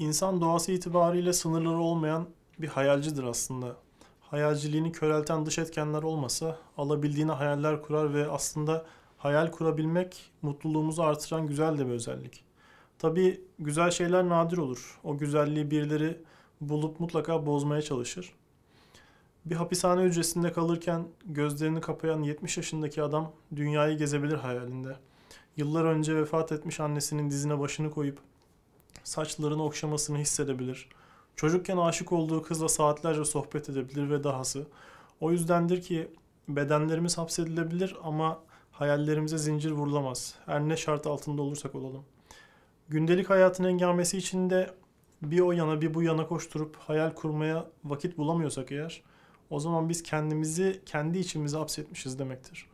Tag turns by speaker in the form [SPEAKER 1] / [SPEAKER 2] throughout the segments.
[SPEAKER 1] İnsan doğası itibariyle sınırları olmayan bir hayalcidir aslında. Hayalciliğini körelten dış etkenler olmasa alabildiğine hayaller kurar ve aslında hayal kurabilmek mutluluğumuzu artıran güzel de bir özellik. Tabii güzel şeyler nadir olur. O güzelliği birileri bulup mutlaka bozmaya çalışır. Bir hapishane hücresinde kalırken gözlerini kapayan 70 yaşındaki adam dünyayı gezebilir hayalinde. Yıllar önce vefat etmiş annesinin dizine başını koyup saçlarını okşamasını hissedebilir. Çocukken aşık olduğu kızla saatlerce sohbet edebilir ve dahası. O yüzdendir ki bedenlerimiz hapsedilebilir ama hayallerimize zincir vurulamaz. Her ne şart altında olursak olalım. Gündelik hayatın engamesi içinde bir o yana bir bu yana koşturup hayal kurmaya vakit bulamıyorsak eğer o zaman biz kendimizi kendi içimize hapsetmişiz demektir.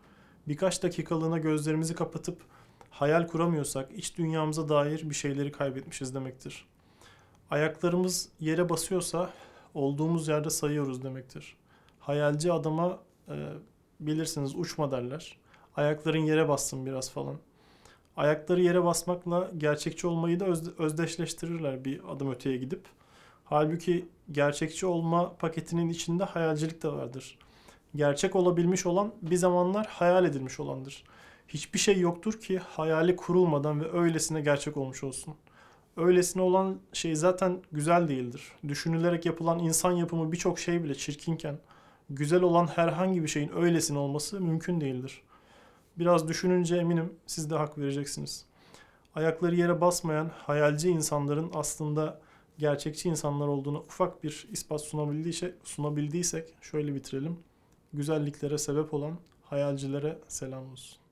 [SPEAKER 1] Birkaç dakikalığına gözlerimizi kapatıp hayal kuramıyorsak iç dünyamıza dair bir şeyleri kaybetmişiz demektir. Ayaklarımız yere basıyorsa olduğumuz yerde sayıyoruz demektir. Hayalci adama e, bilirsiniz uçma derler. Ayakların yere bassın biraz falan. Ayakları yere basmakla gerçekçi olmayı da öz- özdeşleştirirler bir adım öteye gidip. Halbuki gerçekçi olma paketinin içinde hayalcilik de vardır. Gerçek olabilmiş olan bir zamanlar hayal edilmiş olandır. Hiçbir şey yoktur ki hayali kurulmadan ve öylesine gerçek olmuş olsun. Öylesine olan şey zaten güzel değildir. Düşünülerek yapılan insan yapımı birçok şey bile çirkinken güzel olan herhangi bir şeyin öylesine olması mümkün değildir. Biraz düşününce eminim siz de hak vereceksiniz. Ayakları yere basmayan hayalci insanların aslında gerçekçi insanlar olduğuna ufak bir ispat sunabildiyse, sunabildiysek şöyle bitirelim. Güzelliklere sebep olan hayalcilere selam olsun.